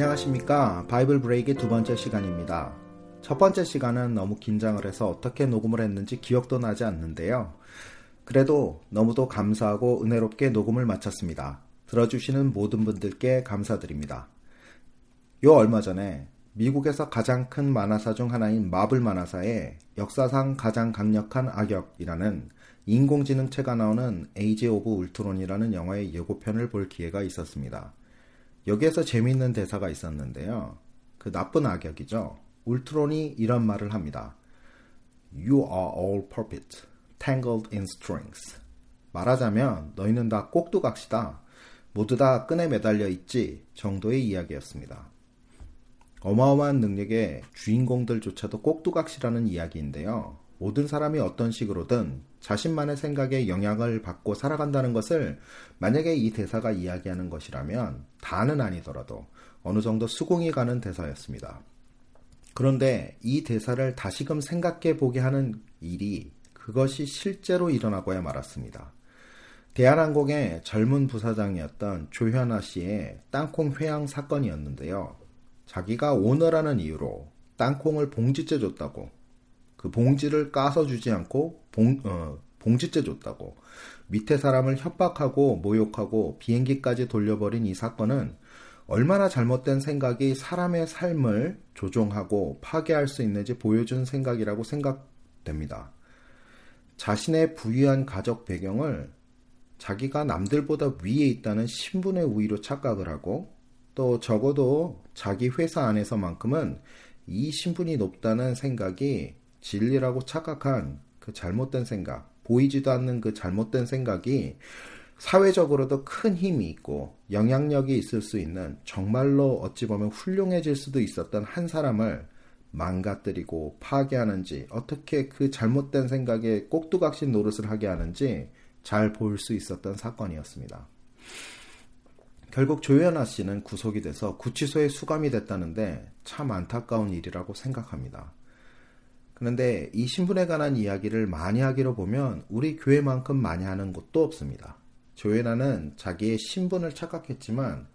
안녕하십니까. Bible Break의 두 번째 시간입니다. 첫 번째 시간은 너무 긴장을 해서 어떻게 녹음을 했는지 기억도 나지 않는데요. 그래도 너무도 감사하고 은혜롭게 녹음을 마쳤습니다. 들어주시는 모든 분들께 감사드립니다. 요 얼마 전에 미국에서 가장 큰 만화사 중 하나인 마블 만화사의 역사상 가장 강력한 악역이라는 인공지능체가 나오는 Age of Ultron이라는 영화의 예고편을 볼 기회가 있었습니다. 여기에서 재미있는 대사가 있었는데요. 그 나쁜 악역이죠. 울트론이 이런 말을 합니다. You are all puppet, tangled in strings. 말하자면 너희는 다 꼭두각시다. 모두 다 끈에 매달려 있지 정도의 이야기였습니다. 어마어마한 능력의 주인공들조차도 꼭두각시라는 이야기인데요. 모든 사람이 어떤 식으로든 자신만의 생각에 영향을 받고 살아간다는 것을 만약에 이 대사가 이야기하는 것이라면 다는 아니더라도 어느 정도 수긍이 가는 대사였습니다. 그런데 이 대사를 다시금 생각해 보게 하는 일이 그것이 실제로 일어나고야 말았습니다. 대한항공의 젊은 부사장이었던 조현아 씨의 땅콩 회항 사건이었는데요. 자기가 오너라는 이유로 땅콩을 봉지째 줬다고 그 봉지를 까서 주지 않고 봉, 어, 봉지째 줬다고 밑에 사람을 협박하고 모욕하고 비행기까지 돌려버린 이 사건은 얼마나 잘못된 생각이 사람의 삶을 조종하고 파괴할 수 있는지 보여준 생각이라고 생각됩니다. 자신의 부유한 가족 배경을 자기가 남들보다 위에 있다는 신분의 우위로 착각을 하고 또 적어도 자기 회사 안에서만큼은 이 신분이 높다는 생각이 진리라고 착각한 그 잘못된 생각, 보이지도 않는 그 잘못된 생각이 사회적으로도 큰 힘이 있고 영향력이 있을 수 있는 정말로 어찌 보면 훌륭해질 수도 있었던 한 사람을 망가뜨리고 파괴하는지 어떻게 그 잘못된 생각에 꼭두각시 노릇을 하게 하는지 잘 볼 수 있었던 사건이었습니다. 결국 조연아 씨는 구속이 돼서 구치소에 수감이 됐다는데 참 안타까운 일이라고 생각합니다. 그런데 이 신분에 관한 이야기를 많이 하기로 보면 우리 교회만큼 많이 하는 곳도 없습니다. 조연아는 자기의 신분을 착각했지만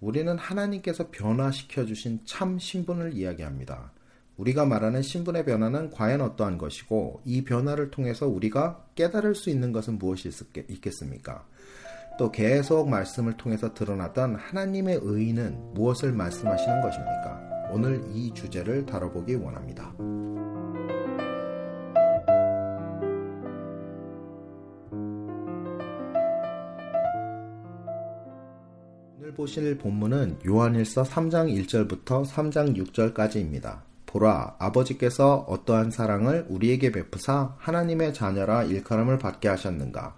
우리는 하나님께서 변화시켜 주신 참 신분을 이야기합니다. 우리가 말하는 신분의 변화는 과연 어떠한 것이고 이 변화를 통해서 우리가 깨달을 수 있는 것은 무엇이 있겠습니까? 또 계속 말씀을 통해서 드러나던 하나님의 의의는 무엇을 말씀하시는 것입니까? 오늘 이 주제를 다뤄보기 원합니다. 보실 본문은 요한일서 3장 1절부터 3장 6절까지입니다. 보라 아버지께서 어떠한 사랑을 우리에게 베푸사 하나님의 자녀라 일컬음을 받게 하셨는가?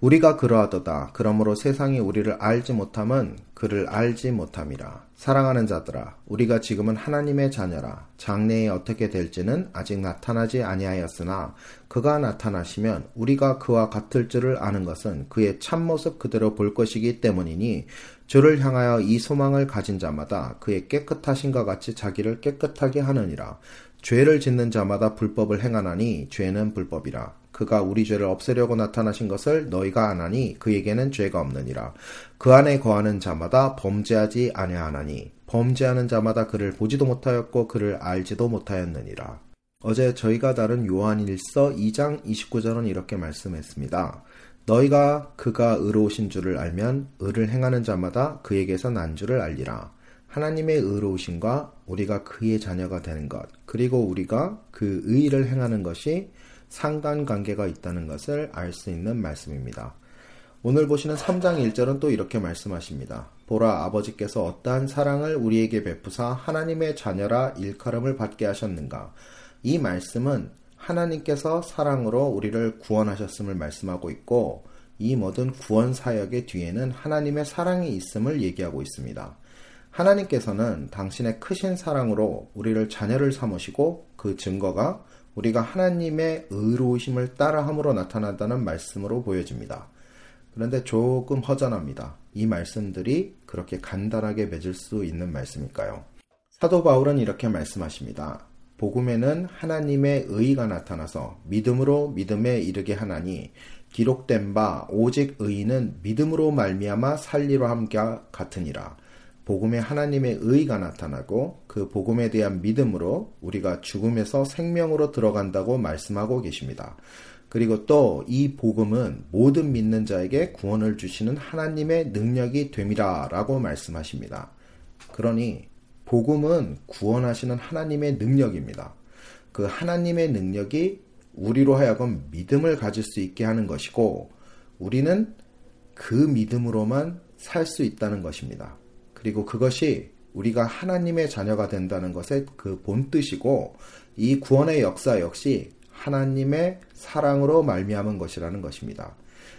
우리가 그러하도다. 그러므로 세상이 우리를 알지 못함은 그를 알지 못함이라. 사랑하는 자들아 우리가 지금은 하나님의 자녀라. 장래에 어떻게 될지는 아직 나타나지 아니하였으나 그가 나타나시면 우리가 그와 같을 줄을 아는 것은 그의 참모습 그대로 볼 것이기 때문이니 주를 향하여 이 소망을 가진 자마다 그의 깨끗하신것 같이 자기를 깨끗하게 하느니라 죄를 짓는 자마다 불법을 행하나니 죄는 불법이라 그가 우리 죄를 없애려고 나타나신 것을 너희가 아나니 그에게는 죄가 없느니라. 그 안에 거하는 자마다 범죄하지 아니하나니 범죄하는 자마다 그를 보지도 못하였고 그를 알지도 못하였느니라. 어제 저희가 다룬 요한일서 2장 29절은 이렇게 말씀했습니다. 너희가 그가 의로우신 줄을 알면 의를 행하는 자마다 그에게서 난 줄을 알리라. 하나님의 의로우심과 우리가 그의 자녀가 되는 것, 그리고 우리가 그 의를 행하는 것이 상관관계가 있다는 것을 알 수 있는 말씀입니다. 오늘 보시는 3장 1절은 또 이렇게 말씀하십니다. 보라 아버지께서 어떠한 사랑을 우리에게 베푸사 하나님의 자녀라 일컬음을 받게 하셨는가. 이 말씀은 하나님께서 사랑으로 우리를 구원하셨음을 말씀하고 있고 이 모든 구원 사역의 뒤에는 하나님의 사랑이 있음을 얘기하고 있습니다. 하나님께서는 당신의 크신 사랑으로 우리를 자녀를 삼으시고 그 증거가 우리가 하나님의 의로우심을 따라함으로 나타난다는 말씀으로 보여집니다. 그런데 조금 허전합니다. 이 말씀들이 그렇게 간단하게 맺을 수 있는 말씀일까요? 사도 바울은 이렇게 말씀하십니다. 복음에는 하나님의 의가 나타나서 믿음으로 믿음에 이르게 하나니 기록된 바 오직 의인은 믿음으로 말미암아 살리로 함과 같으니라. 복음에 하나님의 의가 나타나고 그 복음에 대한 믿음으로 우리가 죽음에서 생명으로 들어간다고 말씀하고 계십니다. 그리고 또 이 복음은 모든 믿는 자에게 구원을 주시는 하나님의 능력이 됨이라라고 말씀하십니다. 그러니 복음은 구원하시는 하나님의 능력입니다. 그 하나님의 능력이 우리로 하여금 믿음을 가질 수 있게 하는 것이고 우리는 그 믿음으로만 살 수 있다는 것입니다. 그리고 그것이 우리가 하나님의 자녀가 된다는 것의 그 본뜻이고 이 구원의 역사 역시 하나님의 사랑으로 말미암은 것이라는 것입니다.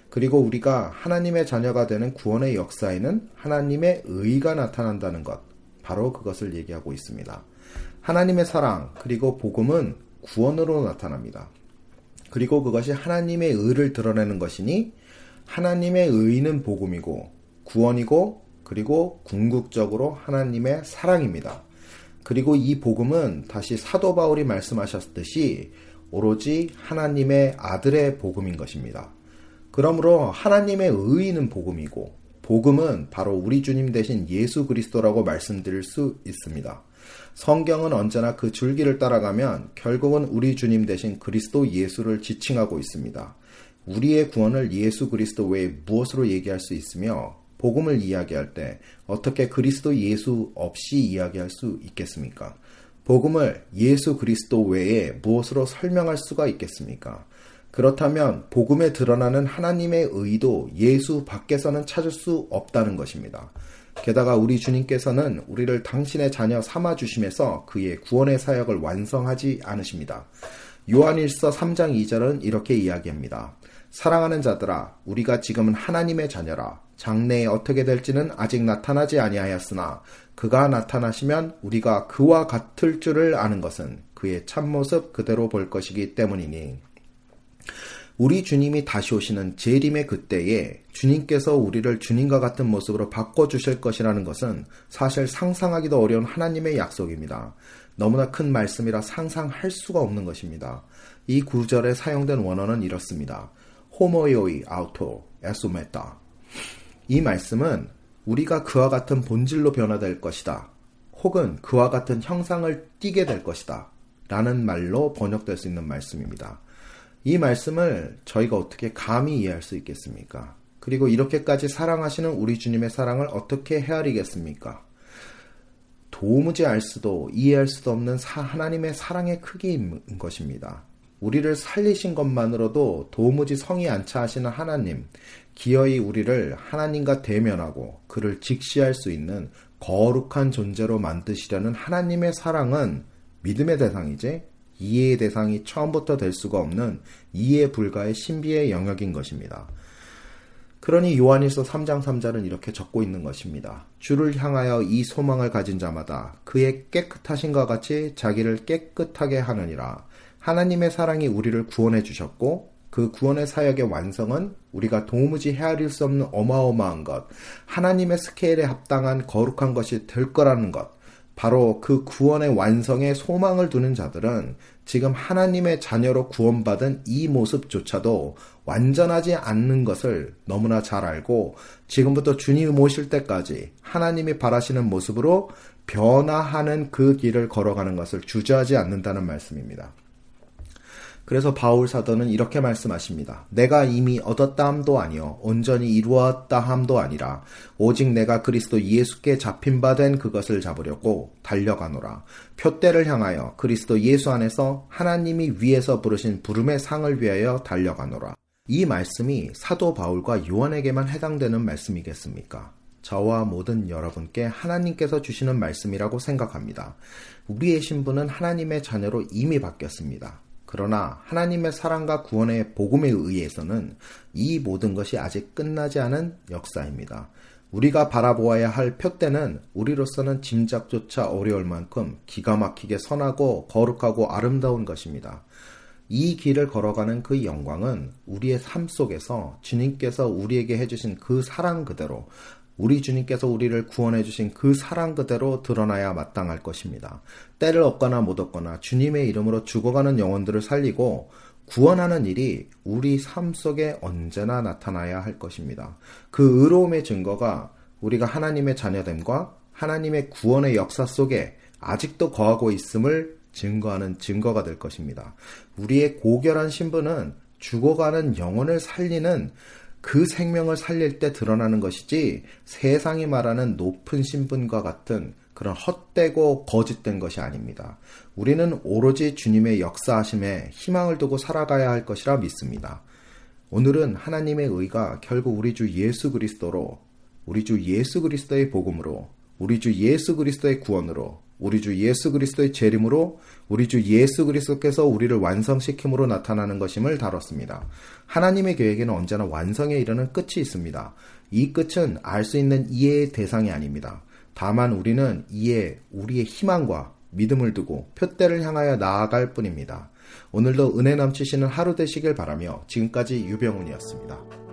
그리고 우리가 하나님의 자녀가 되는 구원의 역사에는 하나님의 의가 나타난다는 것, 바로 그것을 얘기하고 있습니다. 하나님의 사랑, 그리고 복음은 구원으로 나타납니다. 그리고 그것이 하나님의 의를 드러내는 것이니 하나님의 의는 복음이고 구원이고 그리고 궁극적으로 하나님의 사랑입니다. 그리고 이 복음은 다시 사도 바울이 말씀하셨듯이 오로지 하나님의 아들의 복음인 것입니다. 그러므로 하나님의 의는 복음이고 복음은 바로 우리 주님 대신 예수 그리스도라고 말씀드릴 수 있습니다. 성경은 언제나 그 줄기를 따라가면 결국은 우리 주님 대신 그리스도 예수를 지칭하고 있습니다. 우리의 구원을 예수 그리스도 외에 무엇으로 얘기할 수 있으며 복음을 이야기할 때 어떻게 그리스도 예수 없이 이야기할 수 있겠습니까? 복음을 예수 그리스도 외에 무엇으로 설명할 수가 있겠습니까? 그렇다면 복음에 드러나는 하나님의 의도 예수 밖에서는 찾을 수 없다는 것입니다. 게다가 우리 주님께서는 우리를 당신의 자녀 삼아 주심에서 그의 구원의 사역을 완성하지 않으십니다. 요한일서 3장 2절은 이렇게 이야기합니다. 사랑하는 자들아 우리가 지금은 하나님의 자녀라 장래에 어떻게 될지는 아직 나타나지 아니하였으나 그가 나타나시면 우리가 그와 같을 줄을 아는 것은 그의 참모습 그대로 볼 것이기 때문이니 우리 주님이 다시 오시는 재림의 그때에 주님께서 우리를 주님과 같은 모습으로 바꿔주실 것이라는 것은 사실 상상하기도 어려운 하나님의 약속입니다. 너무나 큰 말씀이라 상상할 수가 없는 것입니다. 이 구절에 사용된 원어는 이렇습니다. 호모요이 아우토 에소메타 이 말씀은 우리가 그와 같은 본질로 변화될 것이다. 혹은 그와 같은 형상을 띠게 될 것이다. 라는 말로 번역될 수 있는 말씀입니다. 이 말씀을 저희가 어떻게 감히 이해할 수 있겠습니까? 그리고 이렇게까지 사랑하시는 우리 주님의 사랑을 어떻게 헤아리겠습니까? 도무지 알 수도 이해할 수도 없는 하나님의 사랑의 크기인 것입니다. 우리를 살리신 것만으로도 도무지 성이 안차 하시는 하나님, 기어이 우리를 하나님과 대면하고 그를 직시할 수 있는 거룩한 존재로 만드시려는 하나님의 사랑은 믿음의 대상이지 이해의 대상이 처음부터 될 수가 없는 이해 불가의 신비의 영역인 것입니다. 그러니 요한일서 3장 3절은 이렇게 적고 있는 것입니다. 주를 향하여 이 소망을 가진 자마다 그의 깨끗하신과 같이 자기를 깨끗하게 하느니라. 하나님의 사랑이 우리를 구원해 주셨고 그 구원의 사역의 완성은 우리가 도무지 헤아릴 수 없는 어마어마한 것, 하나님의 스케일에 합당한 거룩한 것이 될 거라는 것, 바로 그 구원의 완성에 소망을 두는 자들은 지금 하나님의 자녀로 구원받은 이 모습조차도 완전하지 않는 것을 너무나 잘 알고 지금부터 주님 모실 때까지 하나님이 바라시는 모습으로 변화하는 그 길을 걸어가는 것을 주저하지 않는다는 말씀입니다. 그래서 바울 사도는 이렇게 말씀하십니다. 내가 이미 얻었다 함도 아니요 온전히 이루었다 함도 아니라 오직 내가 그리스도 예수께 잡힌 바 된 그것을 잡으려고 달려가노라. 표대를 향하여 그리스도 예수 안에서 하나님이 위에서 부르신 부름의 상을 위하여 달려가노라. 이 말씀이 사도 바울과 요한에게만 해당되는 말씀이겠습니까? 저와 모든 여러분께 하나님께서 주시는 말씀이라고 생각합니다. 우리의 신분은 하나님의 자녀로 이미 바뀌었습니다. 그러나 하나님의 사랑과 구원의 복음에 의해서는 이 모든 것이 아직 끝나지 않은 역사입니다. 우리가 바라보아야 할 표대는 우리로서는 짐작조차 어려울 만큼 기가 막히게 선하고 거룩하고 아름다운 것입니다. 이 길을 걸어가는 그 영광은 우리의 삶 속에서 주님께서 우리에게 해주신 그 사랑 그대로 우리 주님께서 우리를 구원해 주신 그 사랑 그대로 드러나야 마땅할 것입니다. 때를 얻거나 못 얻거나 주님의 이름으로 죽어가는 영혼들을 살리고 구원하는 일이 우리 삶 속에 언제나 나타나야 할 것입니다. 그 의로움의 증거가 우리가 하나님의 자녀됨과 하나님의 구원의 역사 속에 아직도 거하고 있음을 증거하는 증거가 될 것입니다. 우리의 고결한 신분은 죽어가는 영혼을 살리는 그 생명을 살릴 때 드러나는 것이지 세상이 말하는 높은 신분과 같은 그런 헛되고 거짓된 것이 아닙니다. 우리는 오로지 주님의 역사하심에 희망을 두고 살아가야 할 것이라 믿습니다. 오늘은 하나님의 의가 결국 우리 주 예수 그리스도로 우리 주 예수 그리스도의 복음으로 우리 주 예수 그리스도의 구원으로 우리 주 예수 그리스도의 재림으로 우리 주 예수 그리스도께서 우리를 완성시킴으로 나타나는 것임을 다뤘습니다. 하나님의 계획에는 언제나 완성에 이르는 끝이 있습니다. 이 끝은 알 수 있는 이해의 대상이 아닙니다. 다만 우리는 이에 우리의 희망과 믿음을 두고 표대를 향하여 나아갈 뿐입니다. 오늘도 은혜 넘치시는 하루 되시길 바라며 지금까지 유병훈이었습니다.